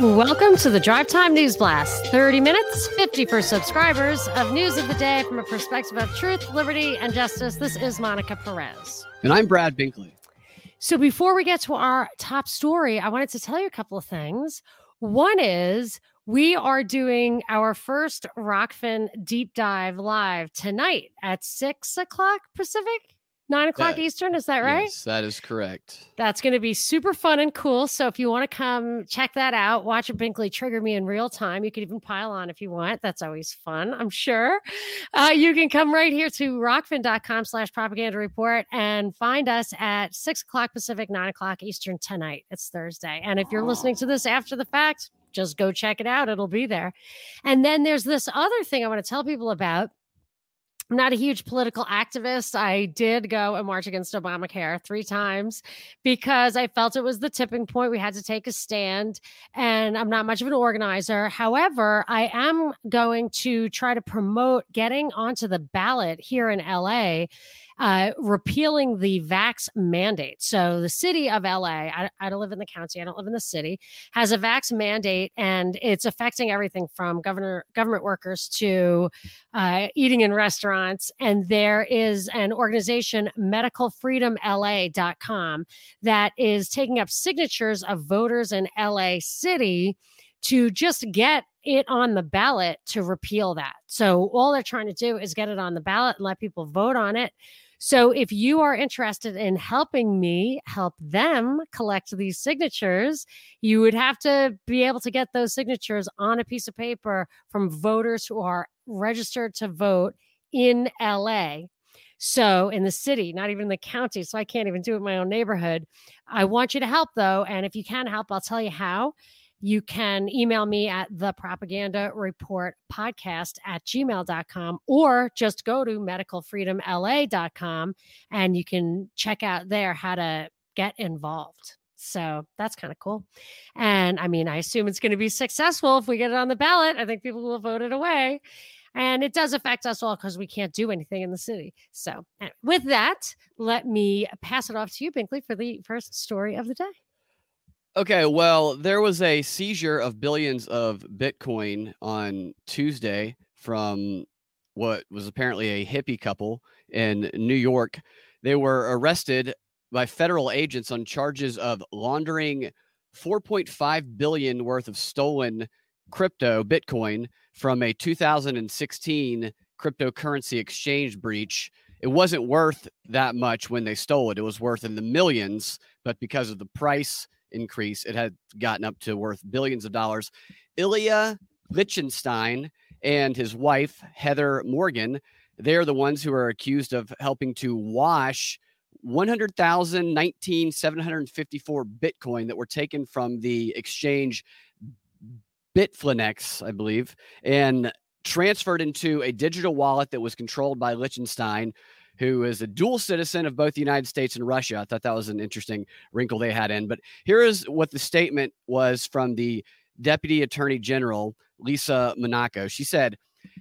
Welcome to the Drive Time News Blast. 30 minutes, 50 for subscribers of news of the day from a perspective of truth, liberty, and justice. This is Monica Perez. And I'm Brad Binkley. So before we get to our top story, I wanted to tell you a couple of things. One is we are doing our first Rokfin deep dive live tonight at six o'clock Pacific nine o'clock That- Eastern. Is that right? Yes, that is correct. That's going to be super fun and cool. So if you want to come check that out, watch a Binkley trigger me in real time. You can even pile on if you want. That's always fun, I'm sure. Uh, you can come right here to rokfin.com slash propaganda report and find us at six o'clock Pacific, nine o'clock Eastern tonight. It's Thursday. And if you're listening to this after the fact, just go check it out. It'll be there. And then there's this other thing I want to tell people about. I'm not a huge political activist. I did go and march against Obamacare three times because I felt it was the tipping point. We had to take a stand, and I'm not much of an organizer. However, I am going to try to promote getting onto the ballot here in LA. Uh, repealing the vax mandate. So, the city of LA, I, I don't live in the county, I don't live in the city, has a vax mandate, and it's affecting everything from governor government workers to uh, eating in restaurants. And there is an organization, medicalfreedomla.com, that is taking up signatures of voters in LA City to just get it on the ballot to repeal that. So all they're trying to do is get it on the ballot and let people vote on it. So if you are interested in helping me help them collect these signatures, you would have to be able to get those signatures on a piece of paper from voters who are registered to vote in LA. So in the city, not even the county. So I can't even do it in my own neighborhood. I want you to help though. And if you can help, I'll tell you how. You can email me at the propaganda report podcast at gmail.com or just go to medicalfreedomla.com and you can check out there how to get involved. So that's kind of cool. And I mean, I assume it's going to be successful if we get it on the ballot. I think people will vote it away. And it does affect us all because we can't do anything in the city. So, with that, let me pass it off to you, Binkley, for the first story of the day. Okay, well, there was a seizure of billions of Bitcoin on Tuesday from what was apparently a hippie couple in New York. They were arrested by federal agents on charges of laundering 4.5 billion worth of stolen crypto Bitcoin from a 2016 cryptocurrency exchange breach. It wasn't worth that much when they stole it. It was worth in the millions, but because of the price increase, it had gotten up to worth billions of dollars. Ilya Lichtenstein and his wife, Heather Morgan, they're the ones who are accused of helping to wash 100,019,754 Bitcoin that were taken from the exchange Bitflinex, I believe, and transferred into a digital wallet that was controlled by Lichtenstein, who is a dual citizen of both the United States and Russia. I thought that was an interesting wrinkle they had in. But here is what the statement was from the Deputy Attorney General, Lisa Monaco. She said,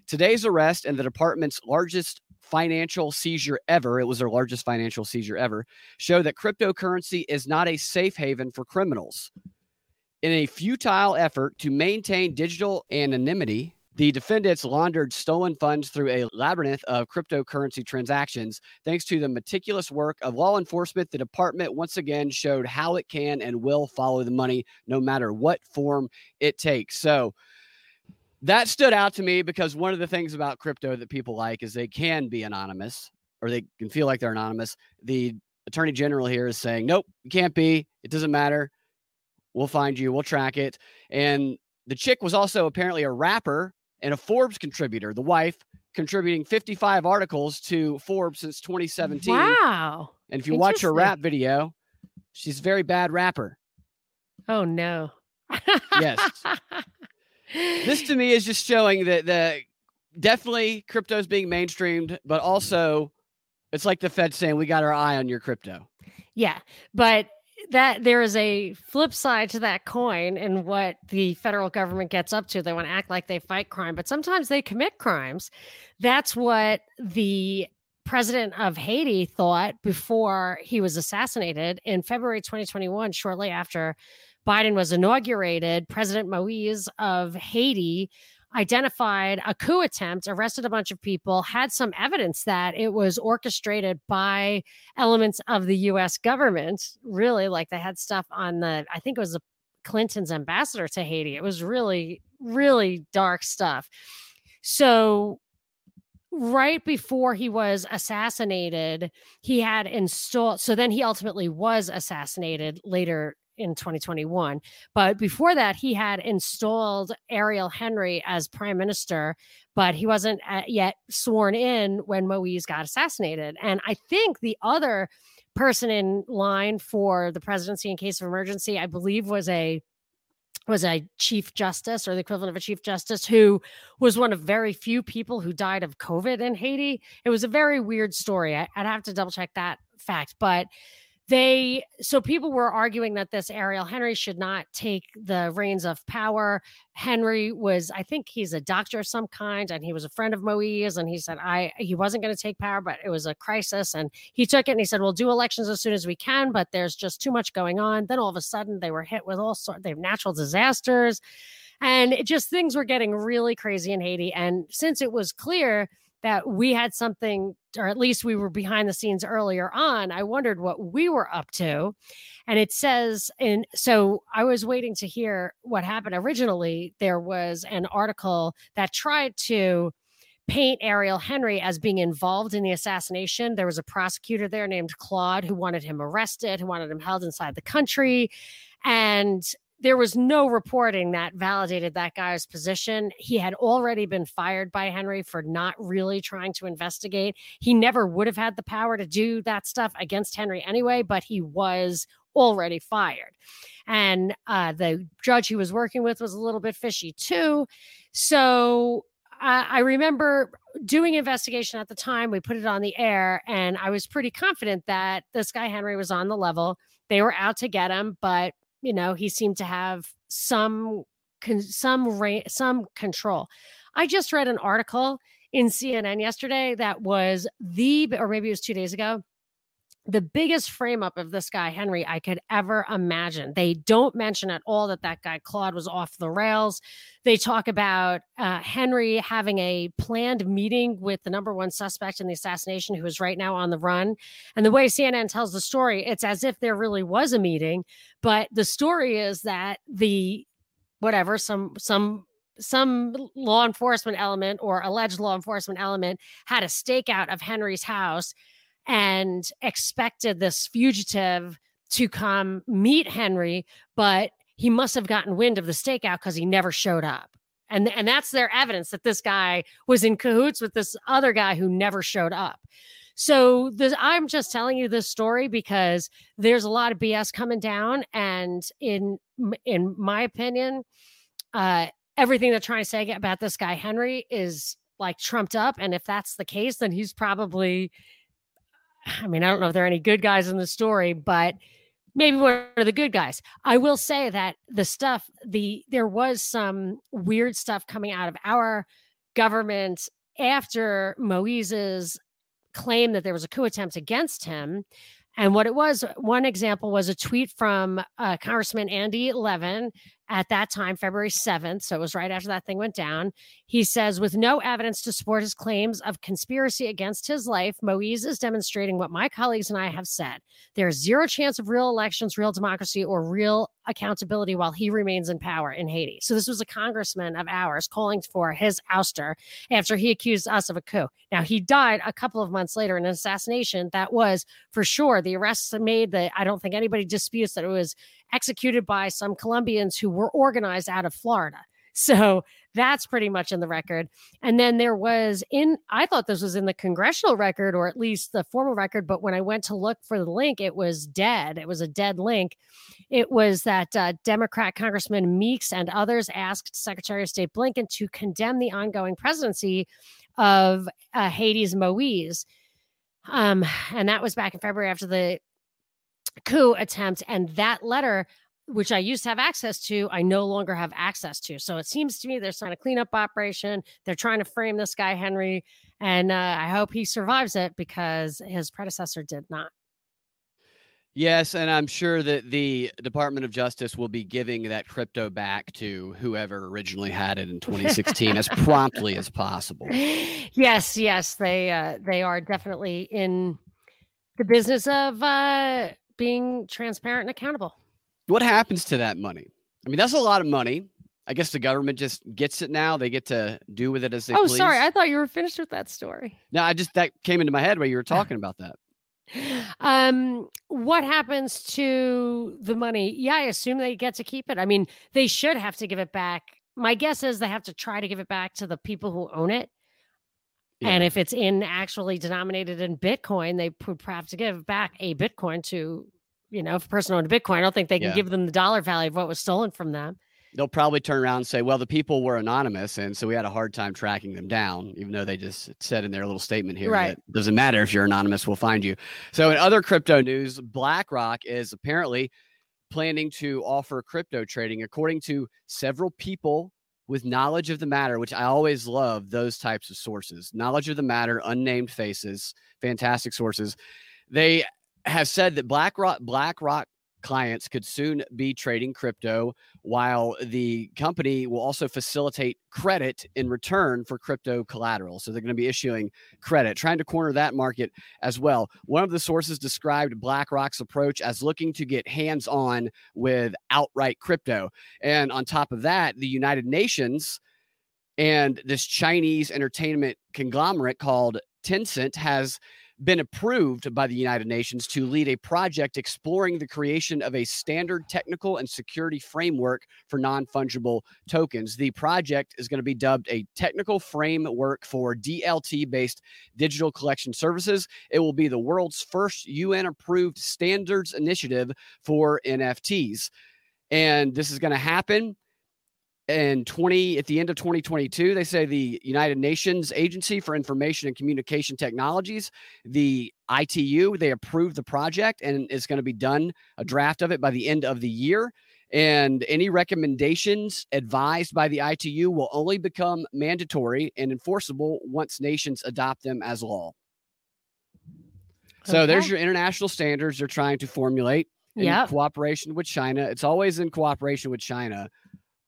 Today's arrest and the department's largest financial seizure ever, it was their largest financial seizure ever, show that cryptocurrency is not a safe haven for criminals. In a futile effort to maintain digital anonymity, the defendants laundered stolen funds through a labyrinth of cryptocurrency transactions. Thanks to the meticulous work of law enforcement, the department once again showed how it can and will follow the money no matter what form it takes. So that stood out to me because one of the things about crypto that people like is they can be anonymous or they can feel like they're anonymous. The attorney general here is saying, nope, you can't be. It doesn't matter. We'll find you. We'll track it. And the chick was also apparently a rapper and a Forbes contributor, the wife contributing 55 articles to Forbes since 2017. Wow. And if you watch her rap video, she's a very bad rapper. Oh, no. Yes. This to me is just showing that the definitely crypto is being mainstreamed, but also it's like the Fed saying we got our eye on your crypto. Yeah, but that there is a flip side to that coin and what the federal government gets up to. They want to act like they fight crime, but sometimes they commit crimes. That's what the president of Haiti thought before he was assassinated in February 2021, shortly after Biden was inaugurated, President Moise of Haiti identified a coup attempt, arrested a bunch of people, had some evidence that it was orchestrated by elements of the US government. Really, like they had stuff on the, I think it was the Clinton's ambassador to Haiti. It was really, really dark stuff. So, right before he was assassinated, he had installed, so then he ultimately was assassinated later in 2021. But before that, he had installed Ariel Henry as prime minister, but he wasn't uh, yet sworn in when Moise got assassinated. And I think the other person in line for the presidency in case of emergency, I believe, was a was a chief justice or the equivalent of a chief justice who was one of very few people who died of COVID in Haiti. It was a very weird story. I, would have to double check that fact, but they so people were arguing that this Ariel Henry should not take the reins of power. Henry was, I think he's a doctor of some kind, and he was a friend of Moise, and he said I he wasn't going to take power, but it was a crisis, and he took it and he said we'll do elections as soon as we can, but there's just too much going on. Then all of a sudden they were hit with all sorts of natural disasters, and it just things were getting really crazy in Haiti. And since it was clear that we had something, or at least we were behind the scenes earlier on. I wondered what we were up to. And it says, and so I was waiting to hear what happened. Originally, there was an article that tried to paint Ariel Henry as being involved in the assassination. There was a prosecutor there named Claude who wanted him arrested, who wanted him held inside the country. And there was no reporting that validated that guy's position. He had already been fired by Henry for not really trying to investigate. He never would have had the power to do that stuff against Henry anyway, but he was already fired. And uh, the judge he was working with was a little bit fishy too. So I remember doing investigation at the time. We put it on the air, and I was pretty confident that this guy Henry was on the level. They were out to get him, but you know, he seemed to have some some some control. I just read an article in CNN yesterday that was the or maybe it was 2 days ago the biggest frame up of this guy Henry I could ever imagine. They don't mention at all that that guy Claude was off the rails. They talk about uh, Henry having a planned meeting with the number one suspect in the assassination, who is right now on the run. And the way CNN tells the story, it's as if there really was a meeting, but the story is that the whatever some some some law enforcement element or alleged law enforcement element had a stakeout of Henry's house and expected this fugitive to come meet Henry, but he must have gotten wind of the stakeout because he never showed up. And, and that's their evidence that this guy was in cahoots with this other guy who never showed up. So this, I'm just telling you this story because there's a lot of BS coming down, and in in my opinion, uh, everything they're trying to say about this guy Henry is like trumped up. And if that's the case, then he's probably I mean, I don't know if there are any good guys in the story, but maybe one of the good guys. I will say that the stuff, the there was some weird stuff coming out of our government after Moise's claim that there was a coup attempt against him. And what it was, one example was a tweet from uh, Congressman Andy Levin at that time, February 7th. So it was right after that thing went down. He says, with no evidence to support his claims of conspiracy against his life, Moise is demonstrating what my colleagues and I have said. There is zero chance of real elections, real democracy, or real accountability while he remains in power in Haiti. So this was a congressman of ours calling for his ouster after he accused us of a coup. Now he died a couple of months later in an assassination that was for sure the arrests made that I don't think anybody disputes that it was executed by some Colombians who were organized out of Florida. So that's pretty much in the record. And then there was in, I thought this was in the congressional record or at least the formal record, but when I went to look for the link, it was dead. It was a dead link. It was that uh, Democrat Congressman Meeks and others asked Secretary of State Blinken to condemn the ongoing presidency of uh, Haiti's Moise. Um, and that was back in February after the coup attempt. And that letter which I used to have access to, I no longer have access to. So it seems to me there's trying a cleanup operation. They're trying to frame this guy, Henry, and uh, I hope he survives it because his predecessor did not. Yes, and I'm sure that the Department of Justice will be giving that crypto back to whoever originally had it in 2016 as promptly as possible. Yes, yes, they uh, they are definitely in the business of uh, being transparent and accountable. What happens to that money? I mean, that's a lot of money. I guess the government just gets it now. They get to do with it as they oh, please. sorry, I thought you were finished with that story. No, I just that came into my head while you were talking about that. Um, what happens to the money? Yeah, I assume they get to keep it. I mean, they should have to give it back. My guess is they have to try to give it back to the people who own it. Yeah. And if it's in actually denominated in Bitcoin, they would have to give back a Bitcoin to, you know, if a person owned a Bitcoin, I don't think they can Yeah. give them the dollar value of what was stolen from them. They'll probably turn around and say, "Well, the people were anonymous, and so we had a hard time tracking them down." Even though they just said in their little statement here Right. that doesn't matter if you're anonymous, we'll find you. So, in other crypto news, BlackRock is apparently planning to offer crypto trading, according to several people with knowledge of the matter, which I always love those types of sources. Knowledge of the matter, unnamed faces, fantastic sources. They have said that BlackRock BlackRock clients could soon be trading crypto while the company will also facilitate credit in return for crypto collateral. So they're going to be issuing credit, trying to corner that market as well. One of the sources described BlackRock's approach as looking to get hands on with outright crypto. And on top of that, the United Nations and this Chinese entertainment conglomerate called Tencent has been approved by the United Nations to lead a project exploring the creation of a standard technical and security framework for non fungible tokens. The project is going to be dubbed a technical framework for DLT based digital collection services. It will be the world's first UN approved standards initiative for NFTs. And this is going to happen in 20 at the end of 2022 they say the united nations agency for information and communication technologies the itu they approved the project and it's going to be done a draft of it by the end of the year. And any recommendations advised by the itu will only become mandatory and enforceable once nations adopt them as law. So there's your international standards they're trying to formulate. In Yep. cooperation with china it's always in cooperation with china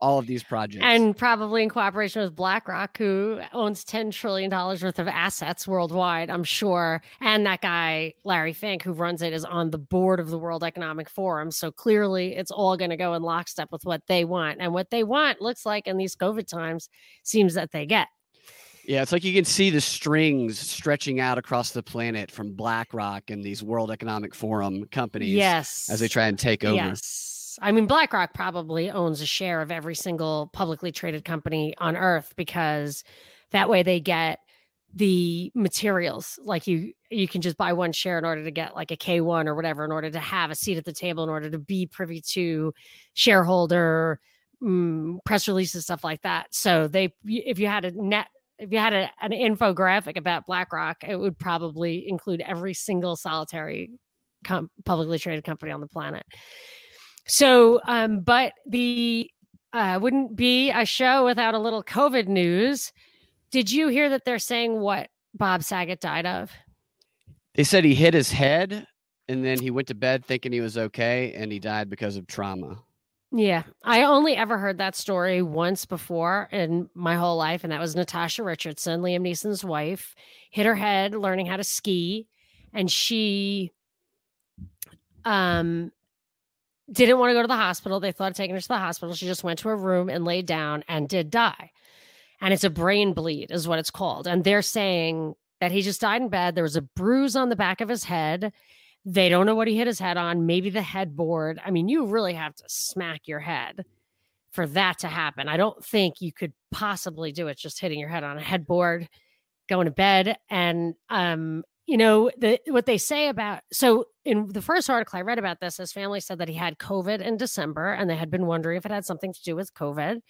all of these projects. And probably in cooperation with BlackRock, who owns $10 trillion worth of assets worldwide, I'm sure. And that guy, Larry Fink, who runs it, is on the board of the World Economic Forum. So clearly it's all going to go in lockstep with what they want. And what they want looks like in these COVID times seems that they get. yeah, it's like you can see the strings stretching out across the planet from BlackRock and these World Economic Forum companies Yes. as they try and take over. Yes. I mean, BlackRock probably owns a share of every single publicly traded company on earth because that way they get the materials. Like you, you can just buy one share in order to get like a K1 or whatever, in order to have a seat at the table, in order to be privy to shareholder mm, press releases, stuff like that. So they, if you had a net, if you had a, an infographic about BlackRock, it would probably include every single solitary com- publicly traded company on the planet. So, um, but the uh, wouldn't be a show without a little COVID news. Did you hear that they're saying what Bob Saget died of? They said he hit his head and then he went to bed thinking he was okay and he died because of trauma. Yeah, I only ever heard that story once before in my whole life, and that was Natasha Richardson, Liam Neeson's wife, hit her head learning how to ski, and she um didn't want to go to the hospital. They thought of taking her to the hospital. She just went to her room and laid down and did die. And it's a brain bleed, is what it's called. And they're saying that he just died in bed. There was a bruise on the back of his head. They don't know what he hit his head on, maybe the headboard. I mean, you really have to smack your head for that to happen. I don't think you could possibly do it just hitting your head on a headboard, going to bed. And um, you know, the what they say about so in the first article I read about this, his family said that he had COVID in December and they had been wondering if it had something to do with COVID.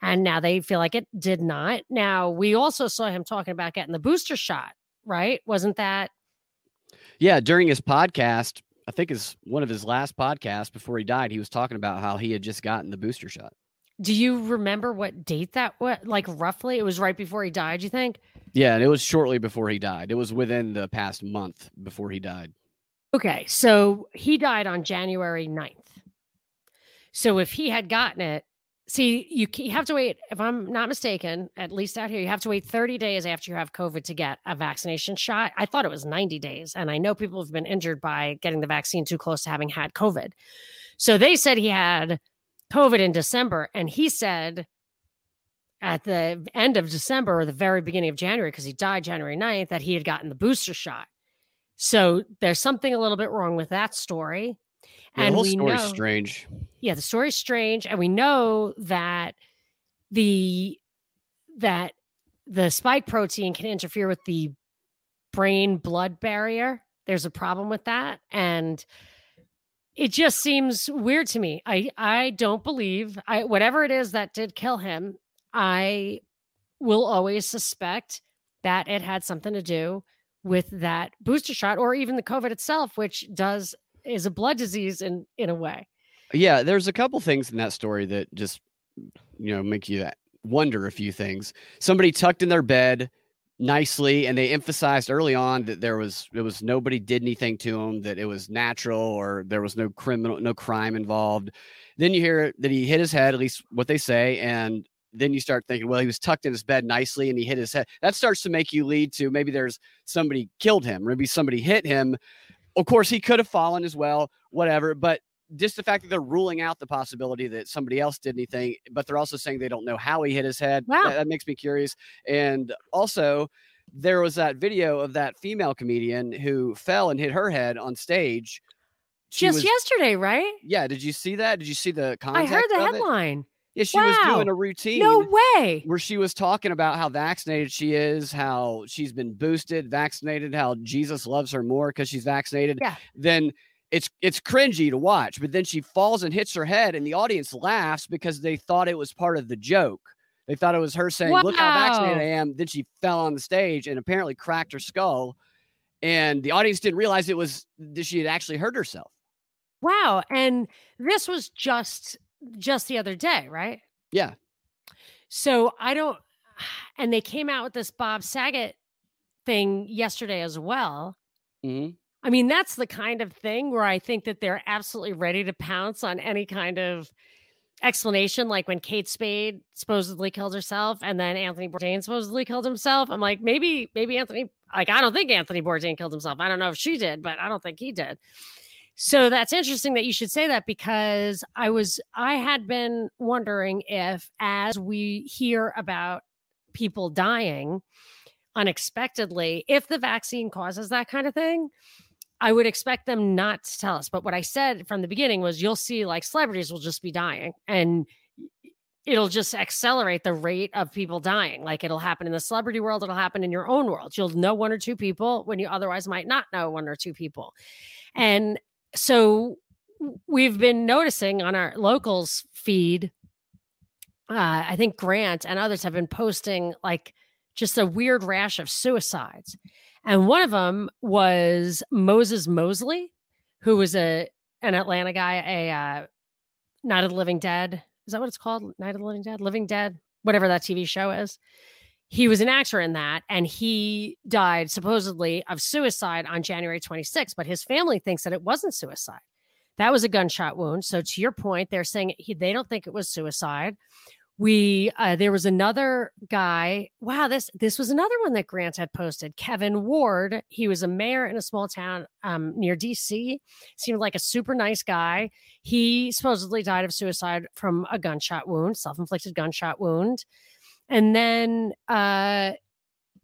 And now they feel like it did not. Now we also saw him talking about getting the booster shot, right? Wasn't that Yeah, during his podcast, I think is one of his last podcasts before he died, he was talking about how he had just gotten the booster shot. Do you remember what date that was? Like roughly, it was right before he died. You think? Yeah, and it was shortly before he died. It was within the past month before he died. Okay, so he died on January 9th. So if he had gotten it, see, you, you have to wait, if I'm not mistaken, at least out here, you have to wait 30 days after you have COVID to get a vaccination shot. I thought it was 90 days. And I know people have been injured by getting the vaccine too close to having had COVID. So they said he had COVID in December. And he said at the end of December or the very beginning of January, because he died January 9th, that he had gotten the booster shot. So there's something a little bit wrong with that story. Yeah, and the whole we story's know, strange. yeah, the story's strange, and we know that the that the spike protein can interfere with the brain blood barrier. There's a problem with that, and it just seems weird to me. I I don't believe I whatever it is that did kill him. I will always suspect that it had something to do with that booster shot or even the COVID itself, which does is a blood disease in in a way. Yeah, there's a couple things in that story that just you know make you wonder a few things. Somebody tucked in their bed nicely and they emphasized early on that there was it was nobody did anything to him that it was natural or there was no criminal no crime involved then you hear that he hit his head at least what they say and then you start thinking well he was tucked in his bed nicely and he hit his head that starts to make you lead to maybe there's somebody killed him maybe somebody hit him of course he could have fallen as well whatever but just the fact that they're ruling out the possibility that somebody else did anything, but they're also saying they don't know how he hit his head. Wow. That, that makes me curious. And also, there was that video of that female comedian who fell and hit her head on stage. She Just was- yesterday, right? yeah. Did you see that? Did you see the I heard the of it? Yeah, she was doing a routine No way. where she was talking about how vaccinated she is, how she's been boosted, vaccinated, how Jesus loves her more because she's vaccinated. Yeah. Then it's it's cringy to watch, but then she falls and hits her head, and the audience laughs because they thought it was part of the joke. They thought it was her saying, "Look how vaccinated I am." Then she fell on the stage and apparently cracked her skull, and the audience didn't realize it was that she had actually hurt herself. Wow. And this was just just the other day, right? Yeah, So I don't and they came out with this Bob Saget thing yesterday as well. hmm I mean, that's the kind of thing where I think that they're absolutely ready to pounce on any kind of explanation, like when Kate Spade supposedly killed herself and then Anthony Bourdain supposedly killed himself. I'm like, maybe, maybe Anthony, like, I don't think Anthony Bourdain killed himself. I don't know if she did, but I don't think he did. So that's interesting that you should say that because I was, I had been wondering if as we hear about people dying unexpectedly, if the vaccine causes that kind of thing, I would expect them not to tell us. But what I said from the beginning was you'll see like celebrities will just be dying and it'll just accelerate the rate of people dying. Like it'll happen in the celebrity world, it'll happen in your own world. You'll know one or two people when you otherwise might not know one or two people. And so we've been noticing on our locals feed, uh, I think Grant and others have been posting like just a weird rash of suicides. And one of them was Moses Moseley, who was a an Atlanta guy, a uh, Night of the Living Dead. Is that what it's called? Night of the Living Dead, Living Dead, whatever that TV show is. He was an actor in that, and he died supposedly of suicide on January 26th. But his family thinks that it wasn't suicide. That was a gunshot wound. So to your point, they're saying he, they don't think it was suicide we uh, there was another guy wow this this was another one that grant had posted kevin ward he was a mayor in a small town um, near dc seemed like a super nice guy he supposedly died of suicide from a gunshot wound self-inflicted gunshot wound and then uh,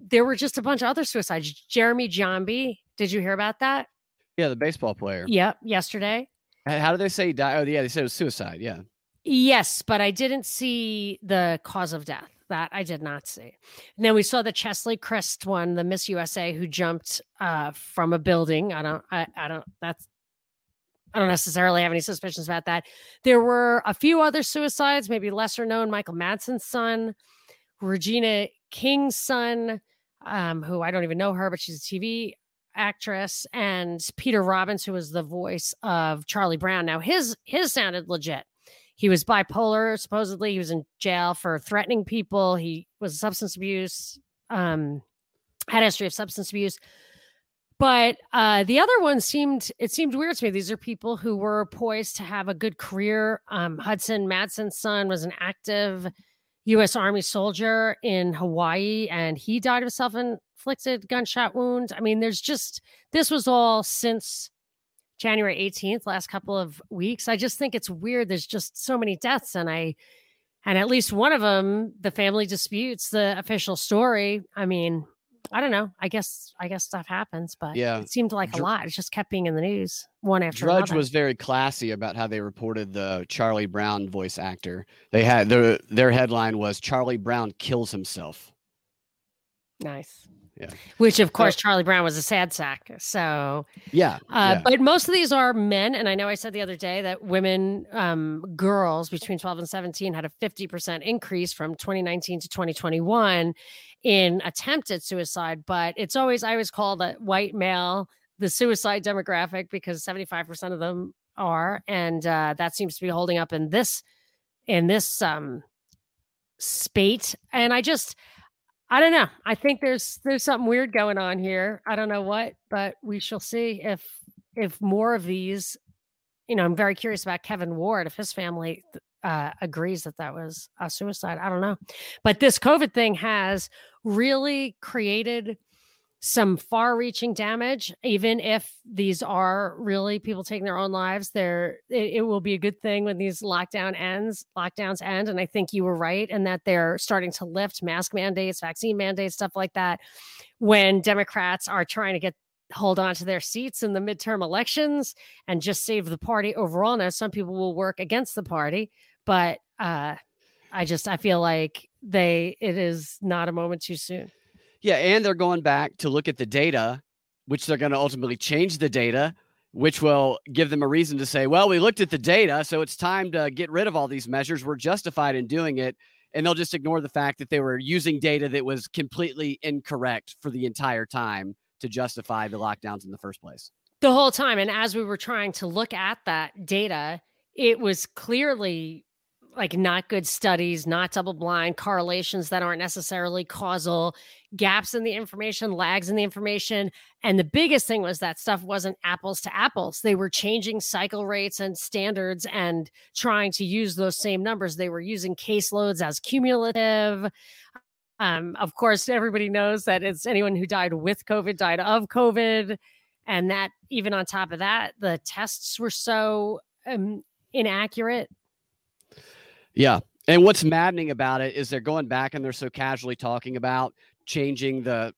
there were just a bunch of other suicides jeremy Giambi, did you hear about that yeah, the baseball player. yep yesterday How did they say he died? Oh, yeah, they said it was suicide. Yeah. Yes, but I didn't see the cause of death. That I did not see. And then we saw the Cheslie Kryst one, the Miss USA who jumped uh, from a building. I don't. I, I don't. That's. I don't necessarily have any suspicions about that. There were a few other suicides, maybe lesser known. Michael Madsen's son, Regina King's son, um, who I don't even know her, but she's a TV actress, and Peter Robbins, who was the voice of Charlie Brown. Now his his sounded legit. He was bipolar, supposedly. He was in jail for threatening people. He was substance abuse, um, had a history of substance abuse. but uh, the other one seemed it seemed weird to me. These are people who were poised to have a good career. Um, Hudson Madsen's son was an active U.S. Army soldier in Hawaii, and he died of self-inflicted gunshot wound. I mean, there's just this was all since January 18th, last couple of weeks. I just think it's weird. There's just so many deaths, and I and at least one of them, the family disputes the official story. I mean, I don't know. I guess I guess stuff happens, but yeah, it seemed like a lot. It just kept being in the news one after Drudge another. was very classy about how they reported the Charlie Brown voice actor. They had their their headline was Charlie Brown kills himself. Nice. Yeah. Which, of course, Charlie Brown was a sad sack. So, yeah, uh, yeah. But most of these are men. And I know I said the other day that women, um, girls between 12 and 17 had a 50% increase from 2019 to 2021 in attempted suicide. But it's always, I always call the white male the suicide demographic because 75% of them are. And uh, that seems to be holding up in this, in this, um, spate. And I just, I don't know. I think there's there's something weird going on here. I don't know what, but we shall see if if more of these. You know, I'm very curious about Kevin Ward if his family uh, agrees that that was a suicide. I don't know, but this COVID thing has really created some far-reaching damage even if these are really people taking their own lives there it, it, will be a good thing when these lockdown ends lockdowns end. And i think you were right and that they're starting to lift mask mandates vaccine mandates stuff like that when democrats are trying to get hold on to their seats in the midterm elections and just save the party overall. Now some people will work against the party but uh i just i feel like they it is not a moment too soon yeah, and they're going back to look at the data, which they're going to ultimately change the data, which will give them a reason to say, well, we looked at the data, so it's time to get rid of all these measures. We're justified in doing it. And they'll just ignore the fact that they were using data that was completely incorrect for the entire time to justify the lockdowns in the first place. The whole time. And as we were trying to look at that data, it was clearly like not good studies, not double blind, correlations that aren't necessarily causal, gaps in the information, lags in the information. And the biggest thing was that stuff wasn't apples to apples. They were changing cycle rates and standards and trying to use those same numbers. They were using caseloads as cumulative. Um, of course, everybody knows that it's anyone who died with COVID died of COVID. And that even on top of that, the tests were so um, inaccurate yeah. And what's maddening about it is they're going back and they're so casually talking about changing the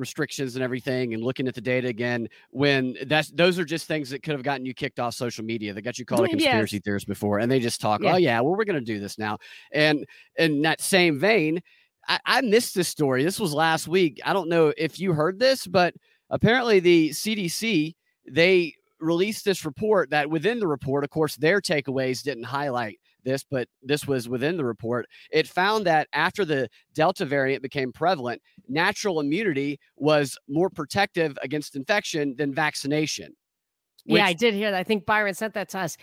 restrictions and everything and looking at the data again when that's those are just things that could have gotten you kicked off social media that got you called a conspiracy yes. theorist before and they just talk oh, yeah. oh yeah well we're going to do this now and in that same vein I, I missed this story this was last week i don't know if you heard this but apparently the cdc they released this report that within the report of course their takeaways didn't highlight this, but this was within the report. It found that after the Delta variant became prevalent, natural immunity was more protective against infection than vaccination. Which, yeah, I did hear that. I think Byron sent that to us.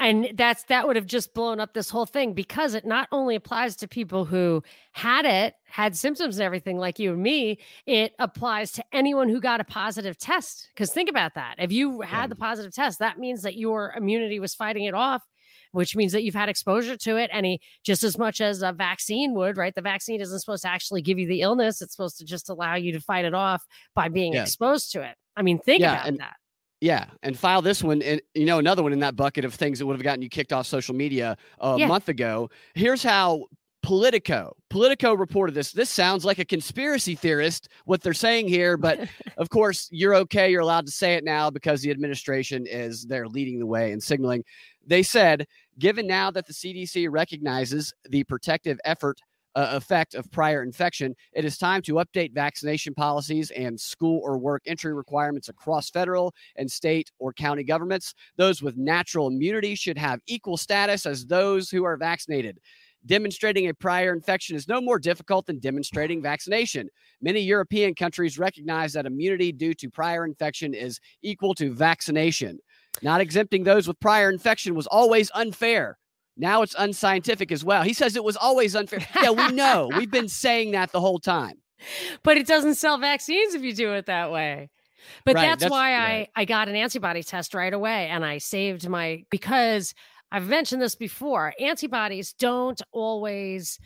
And that's that would have just blown up this whole thing because it not only applies to people who had it, had symptoms and everything like you and me, it applies to anyone who got a positive test. Because think about that. If you had the positive test, that means that your immunity was fighting it off which means that you've had exposure to it. Any just as much as a vaccine would, right? The vaccine isn't supposed to actually give you the illness. It's supposed to just allow you to fight it off by being yeah. exposed to it. I mean, think yeah, about and, that. Yeah, and file this one, and you know another one in that bucket of things that would have gotten you kicked off social media a yeah. month ago. Here's how Politico. Politico reported this. This sounds like a conspiracy theorist, what they're saying here, but of course, you're okay. You're allowed to say it now because the administration is there leading the way and signaling. They said, given now that the CDC recognizes the protective effort uh, effect of prior infection, it is time to update vaccination policies and school or work entry requirements across federal and state or county governments. Those with natural immunity should have equal status as those who are vaccinated. Demonstrating a prior infection is no more difficult than demonstrating vaccination. Many European countries recognize that immunity due to prior infection is equal to vaccination. Not exempting those with prior infection was always unfair. Now it's unscientific as well. He says it was always unfair. Yeah, we know. We've been saying that the whole time. But it doesn't sell vaccines if you do it that way. But right, that's, that's, why I I got an antibody test right away and I saved my because I've mentioned this before. Antibodies don't always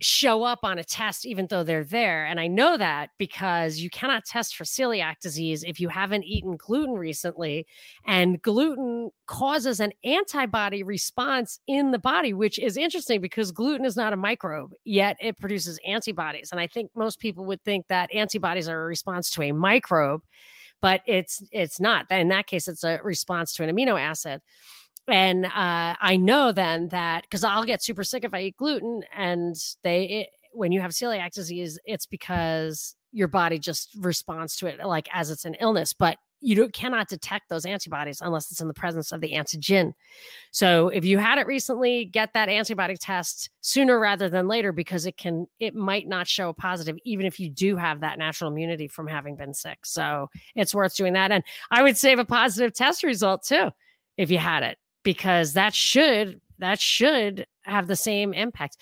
show up on a test even though they're there and i know that because you cannot test for celiac disease if you haven't eaten gluten recently and gluten causes an antibody response in the body which is interesting because gluten is not a microbe yet it produces antibodies and i think most people would think that antibodies are a response to a microbe but it's it's not. In that case it's a response to an amino acid and uh, I know then that because I'll get super sick if I eat gluten, and they it, when you have celiac disease, it's because your body just responds to it like as it's an illness, but you cannot detect those antibodies unless it's in the presence of the antigen. So if you had it recently, get that antibody test sooner rather than later because it can it might not show a positive even if you do have that natural immunity from having been sick. So it's worth doing that and I would save a positive test result too if you had it because that should that should have the same impact.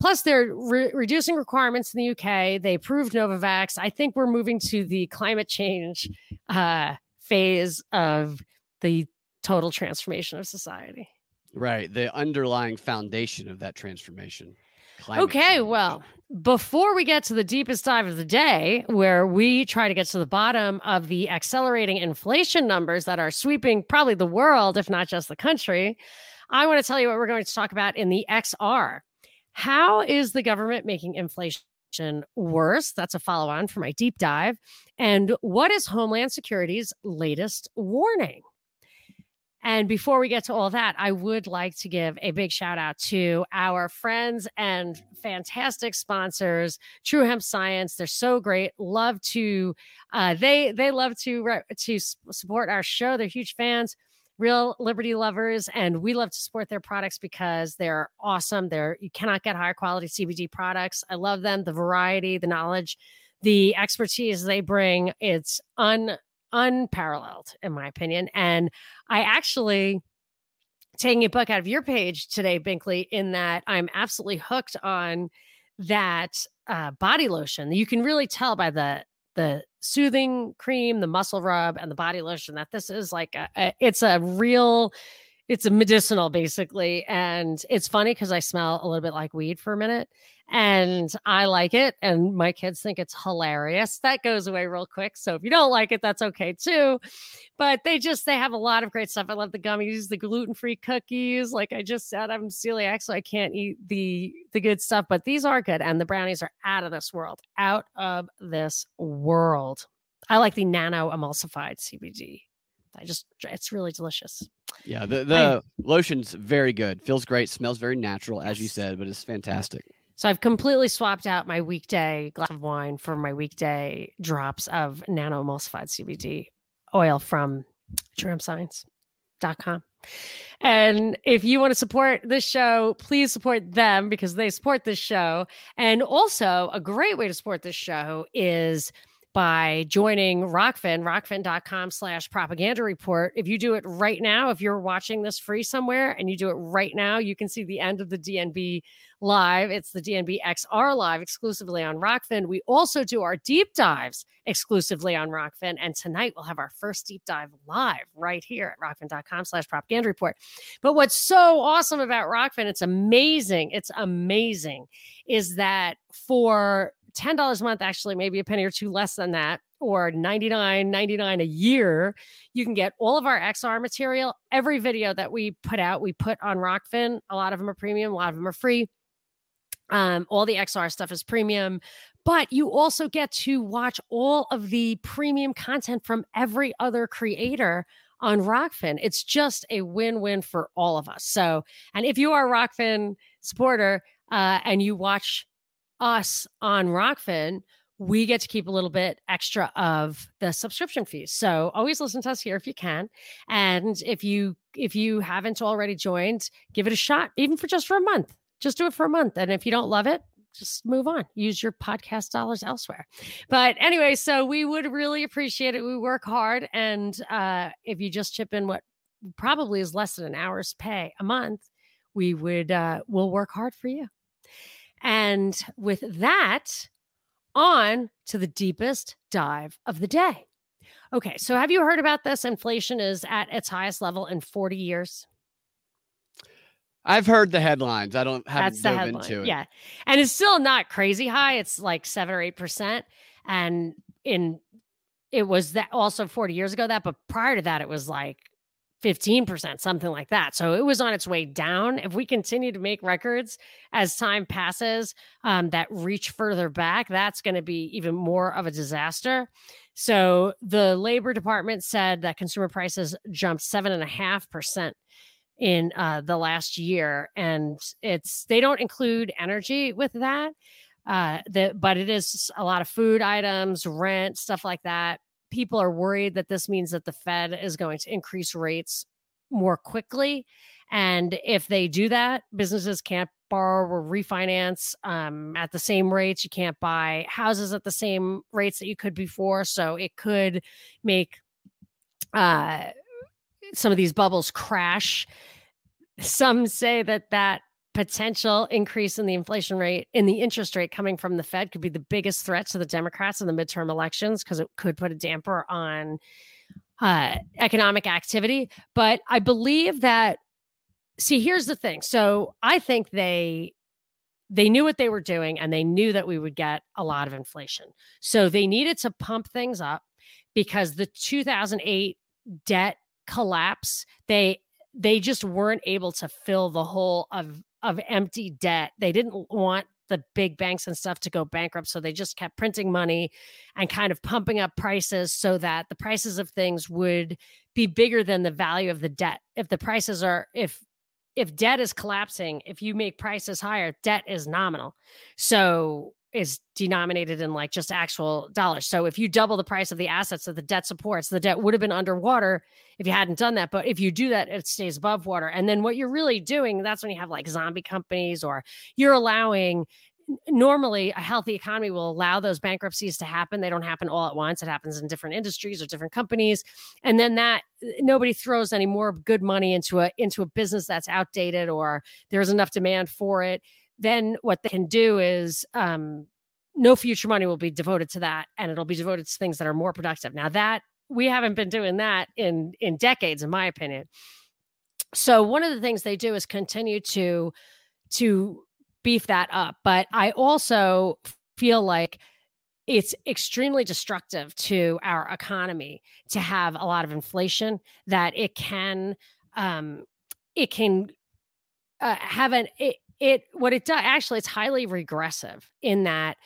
Plus, they're re- reducing requirements in the UK. They approved Novavax. I think we're moving to the climate change uh, phase of the total transformation of society. Right. The underlying foundation of that transformation. Okay, change. well, before we get to the deepest dive of the day, where we try to get to the bottom of the accelerating inflation numbers that are sweeping probably the world, if not just the country, I want to tell you what we're going to talk about in the XR. How is the government making inflation? worse? That's a follow on for my deep dive. And what is Homeland Security's latest warning? And before we get to all that, I would like to give a big shout out to our friends and fantastic sponsors, True Hemp Science. They're so great. Love to uh, they they love to to support our show. They're huge fans, real liberty lovers, and we love to support their products because they're awesome. They're you cannot get higher quality CBD products. I love them. The variety, the knowledge, the expertise they bring. It's un unparalleled, in my opinion. And I actually taking a book out of your page today, Binkley, in that I'm absolutely hooked on that uh, body lotion. You can really tell by the the soothing cream, the muscle rub, and the body lotion that this is like a, a it's a real it's a medicinal basically and it's funny because i smell a little bit like weed for a minute and i like it and my kids think it's hilarious. That goes away real quick so if you don't like it that's okay too but they just they have a lot of great stuff. I love the gummies the gluten-free cookies like i just said i'm celiac so i can't eat the the good stuff but these are good and the brownies are out of this world out of this world. I like the nano emulsified cbd I just it's really delicious. Yeah, the the I, lotion's very good. Feels great, smells very natural as you said, but it's fantastic. So I've completely swapped out my weekday glass of wine for my weekday drops of nano emulsified CBD oil from truehempscience.com. And if you want to support this show, please support them because they support this show. And also, a great way to support this show is by joining Rokfin, rokfin.com slash propaganda report. If you do it right now, if you're watching this free somewhere and you do it right now, you can see the end of the DNB live. It's the DNB XR live exclusively on Rokfin. We also do our deep dives exclusively on Rokfin. And tonight we'll have our first deep dive live right here at rokfin.com slash propaganda report. But what's so awesome about Rokfin, it's amazing. It's amazing is that for $10 a month, actually, maybe a penny or two less than that, or $99.99 a year, you can get all of our XR material. Every video that we put out, we put on Rokfin. A lot of them are premium, a lot of them are free. Um, all the XR stuff is premium, but you also get to watch all of the premium content from every other creator on Rokfin. It's just a win-win for all of us. So, and if you are a Rokfin supporter uh, and you watch us on Rokfin, we get to keep a little bit extra of the subscription fees. So always listen to us here if you can. And if you if you haven't already joined, give it a shot, even for just for a month. Just do it for a month. And if you don't love it, just move on. Use your podcast dollars elsewhere. But anyway, so we would really appreciate it. We work hard. And uh, if you just chip in what probably is less than an hour's pay a month, we would uh, we'll work hard for you. And with that, on to the deepest dive of the day. Okay, so have you heard about this? Inflation is at its highest level in 40 years. I've heard the headlines. I don't have dove headline. into it. Yeah. And it's still not crazy high. It's like seven or eight percent. And in it was that also 40 years ago that, but prior to that, it was like 15%, something like that. So it was on its way down. If we continue to make records as time passes um, that reach further back, that's going to be even more of a disaster. So the Labor Department said that consumer prices jumped seven and a half percent in uh, the last year, and it's they don't include energy with that. Uh, the, but it is a lot of food items, rent, stuff like that. People are worried that this means that the Fed is going to increase rates more quickly. And if they do that, businesses can't borrow or refinance um, at the same rates. You can't buy houses at the same rates that you could before. So it could make uh, some of these bubbles crash. Some say that that potential increase in the inflation rate in the interest rate coming from the Fed could be the biggest threat to the Democrats in the midterm elections because it could put a damper on uh, economic activity. But I believe that. See, here's the thing. So I think they they knew what they were doing and they knew that we would get a lot of inflation. So they needed to pump things up because the 2008 debt collapse, they they just weren't able to fill the hole of of empty debt. They didn't want the big banks and stuff to go bankrupt. So they just kept printing money and kind of pumping up prices so that the prices of things would be bigger than the value of the debt. If the prices are, if, if debt is collapsing, if you make prices higher, debt is nominal. So is denominated in like just actual dollars. So if you double the price of the assets that the debt supports, the debt would have been underwater if you hadn't done that. But if you do that, it stays above water. And then what you're really doing, that's when you have like zombie companies or you're allowing normally a healthy economy will allow those bankruptcies to happen they don't happen all at once it happens in different industries or different companies and then that uh, nobody throws any more good money into a into a business that's outdated or there's enough demand for it then what they can do is um, no future money will be devoted to that and it'll be devoted to things that are more productive. Now that we haven't been doing that in in decades in my opinion. So one of the things they do is continue to to beef that up but i also feel like it's extremely destructive to our economy to have a lot of inflation that it can um it can uh, have an it, it what it does actually it's highly regressive in that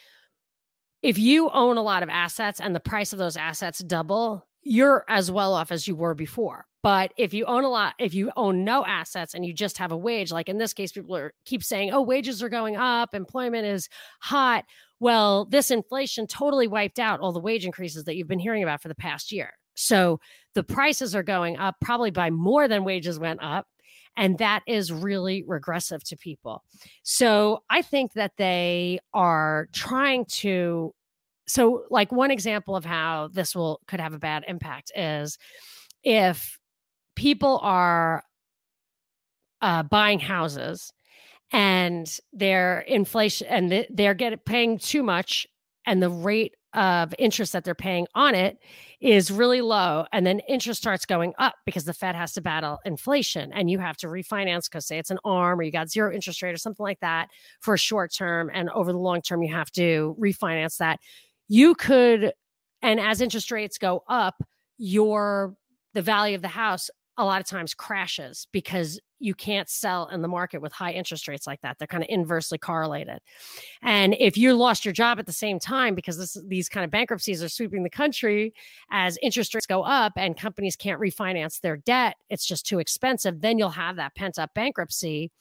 if you own a lot of assets and the price of those assets double you're as well off as you were before. But if you own a lot if you own no assets and you just have a wage like in this case people are keep saying oh wages are going up employment is hot. Well this inflation totally wiped out all the wage increases that you've been hearing about for the past year. So the prices are going up probably by more than wages went up and that is really regressive to people. So I think that they are trying to. So, like one example of how this will could have a bad impact is if people are uh, buying houses and their inflation and they're getting paying too much and the rate of interest that they're paying on it is really low and then interest starts going up because the fed has to battle inflation and you have to refinance because say it's an arm or you got zero interest rate or something like that for a short term and over the long term you have to refinance that. You could and as interest rates go up your the value of the house a lot of times crashes because you can't sell in the market with high interest rates like that. They're kind of inversely correlated. And if you lost your job at the same time because this, these kind of bankruptcies are sweeping the country as interest rates go up and companies can't refinance their debt, it's just too expensive, then you'll have that pent up bankruptcy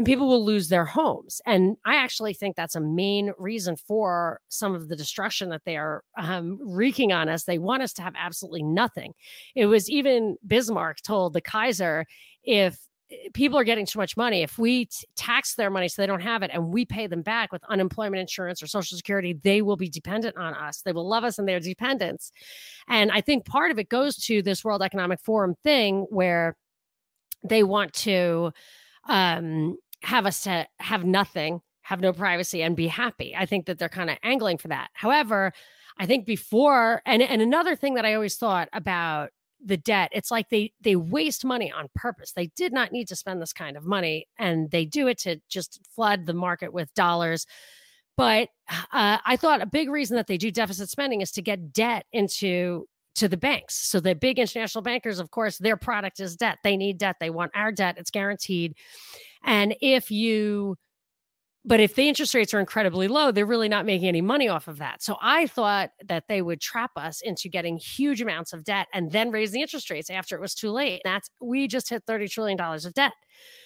and people will lose their homes. And I actually think that's a main reason for some of the destruction that they are um, wreaking on us. They want us to have absolutely nothing. It was even Bismarck told the Kaiser if eh, people are getting too much money if we t- tax their money so they don't have it and we pay them back with unemployment insurance or social security they will be dependent on us they will love us and their dependents and i think part of it goes to this world economic forum thing where they want to um, have us to have nothing, have no privacy, and be happy. I think that they're kind of angling for that. However, I think before, and and another thing that I always thought about the debt it's like they they waste money on purpose. They did not need to spend this kind of money and they do it to just flood the market with dollars. But uh, i thought a big reason that they do deficit spending is to get debt into to the banks. So the big international bankers of course their product is debt. They need debt. They want our debt. It's guaranteed and if you but if the interest rates are incredibly low, they're really not making any money off of that. So I thought that they would trap us into getting huge amounts of debt and then raise the interest rates after it was too late. That's we just hit 30 trillion dollars of debt.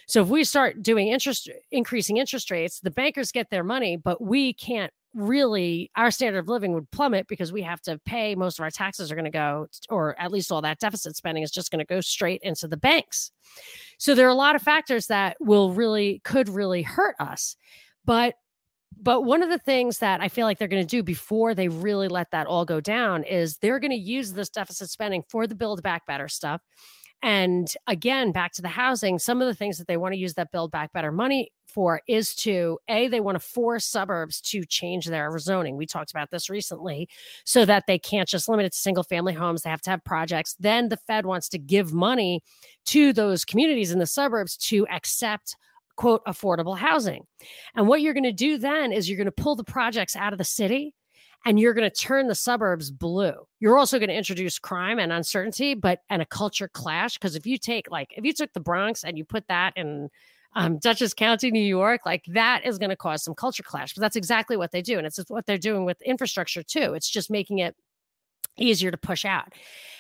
So if we start doing interest increasing interest rates, the bankers get their money, but we can't really our standard of living would plummet because we have to pay most of our taxes are going to go or at least all that deficit spending is just going to go straight into the banks so there are a lot of factors that will really could really hurt us but but one of the things that I feel like they're going to do before they really let that all go down is they're going to use this deficit spending for the build back better stuff. And again, back to the housing, some of the things that they want to use that build back better money for is to A, they want to force suburbs to change their rezoning. We talked about this recently so that they can't just limit it to single family homes. They have to have projects. Then the Fed wants to give money to those communities in the suburbs to accept quote affordable housing. And what you're going to do then is you're going to pull the projects out of the city and you're going to turn the suburbs blue. You're also going to introduce crime and uncertainty, but and a culture clash. Because if you take like if you took the Bronx and you put that in um, Dutchess County, New York, like that is going to cause some culture clash. But that's exactly what they do, and it's what they're doing with infrastructure too. It's just making it easier to push out.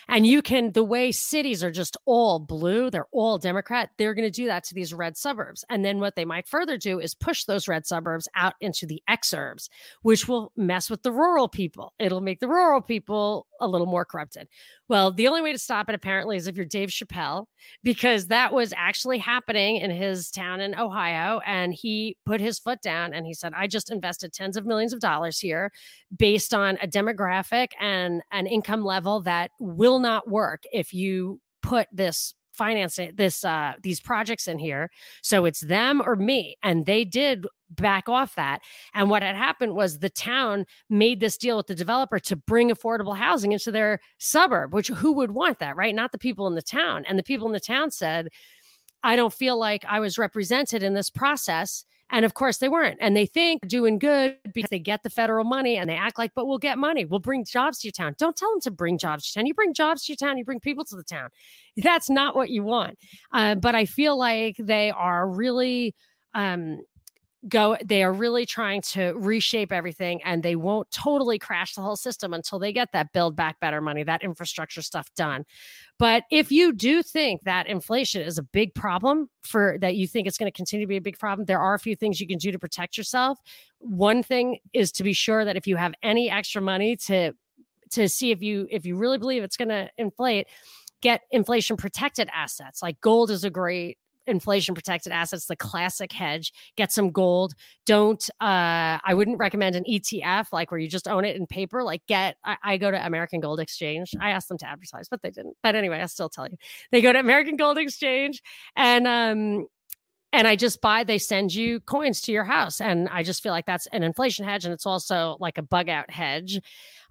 And you can, the way cities are just all blue, they're all Democrat, they're going to do that to these red suburbs. And then what they might further do is push those red suburbs out into the exurbs, which will mess with the rural people. It'll make the rural people a little more corrupted. Well, the only way to stop it apparently is if you're Dave Chappelle, because that was actually happening in his town in Ohio. And he put his foot down and he said, I just invested tens of millions of dollars here based on a demographic and an income level that will not work if you put this financing this uh these projects in here. So it's them or me and they did back off that. And what had happened was the town made this deal with the developer to bring affordable housing into their suburb which who would want that right? Not the people in the town. And the people in the town said i don't feel like i was represented in this process and of course, they weren't. And they think doing good because they get the federal money and they act like, but we'll get money. We'll bring jobs to your town. Don't tell them to bring jobs to town. You bring jobs to your town, you bring people to the town. That's not what you want. Uh, but I feel like they are really um, go they are really trying to reshape everything and they won't totally crash the whole system until they get that build back better money that infrastructure stuff done. But if you do think that inflation is a big problem for that you think it's going to continue to be a big problem there are a few things you can do to protect yourself. One thing is to be sure that if you have any extra money to to see if you if you really believe it's going to inflate get inflation protected assets like gold is a great inflation protected assets, the classic hedge. Get some gold. Don't, uh, I wouldn't recommend an ETF like where you just own it in paper. Like, get, I, I go to American Gold Exchange. I asked them to advertise, but they didn't. But anyway, I'll still tell you. They go to American Gold Exchange and, um, and I just buy, they send you coins to your house. And I just feel like that's an inflation hedge. And it's also like a bug out hedge.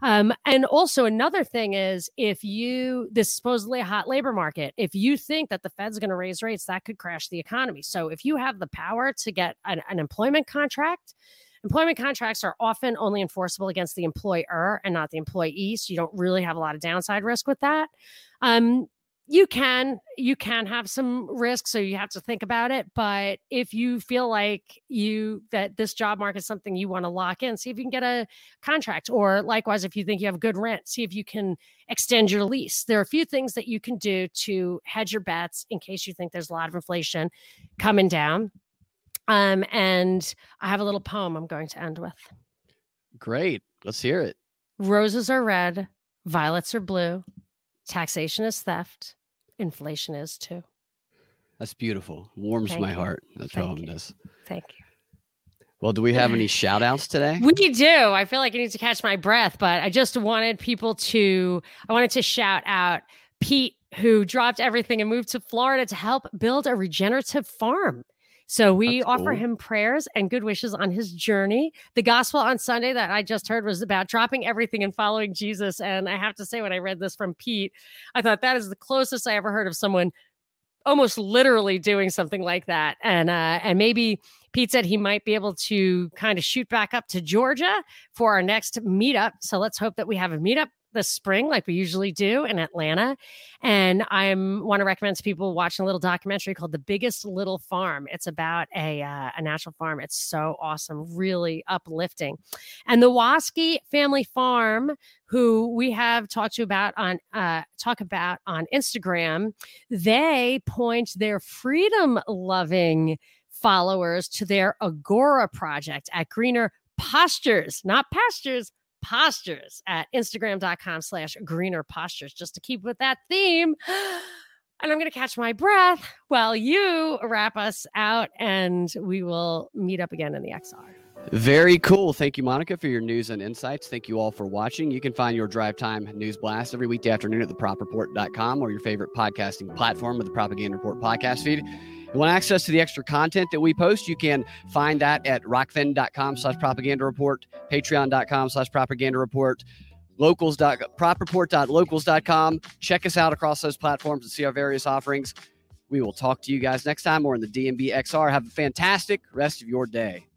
Um, and also another thing is if you this supposedly a hot labor market, if you think that the Fed's going to raise rates, that could crash the economy. So if you have the power to get an, an employment contract, employment contracts are often only enforceable against the employer and not the employee. So you don't really have a lot of downside risk with that. Um, you can you can have some risk so you have to think about it but if you feel like you that this job market is something you want to lock in see if you can get a contract or likewise if you think you have good rent see if you can extend your lease. There are a few things that you can do to hedge your bets in case you think there's a lot of inflation coming down. Um and i have a little poem i'm going to end with. Great let's hear it. Roses are red violets are blue Taxation is theft. Inflation is too. That's beautiful. Warms Thank my you. heart. That's Thank you. does. Thank you. Well, do we have any shout outs today? We do. I feel like I need to catch my breath, but I just wanted people to, I wanted to shout out Pete, who dropped everything and moved to Florida to help build a regenerative farm. So we That's offer cool. him prayers and good wishes on his journey. The gospel on Sunday that I just heard was about dropping everything and following Jesus. And I have to say, when I read this from Pete, I thought that is the closest I ever heard of someone almost literally doing something like that. And uh, and maybe Pete said he might be able to kind of shoot back up to Georgia for our next meetup. So let's hope that we have a meetup this spring, like we usually do in Atlanta. And I want to recommend to people watching a little documentary called "The Biggest Little Farm." It's about a uh, a natural farm. It's so awesome, really uplifting. And the Waskey Family Farm, who we have talked to about on uh, talk about on Instagram, they point their freedom loving followers to their Agora project at Greener Postures, not pastures, postures at instagram.com slash greener postures just to keep with that theme and i'm going to catch my breath while you wrap us out and we will meet up again in the xr Very cool. Thank you, Monica, for your news and insights. Thank you all for watching. You can find your Drive Time News Blast every weekday afternoon at thepropreport.com or your favorite podcasting platform with the Propaganda Report podcast feed. You want access to the extra content that we post, you can find that at rokfin.com slash propaganda report, patreon.com slash propaganda report, locals. Check us out across those platforms and see our various offerings. We will talk to you guys next time. We're in the DNB XR. Have a fantastic rest of your day.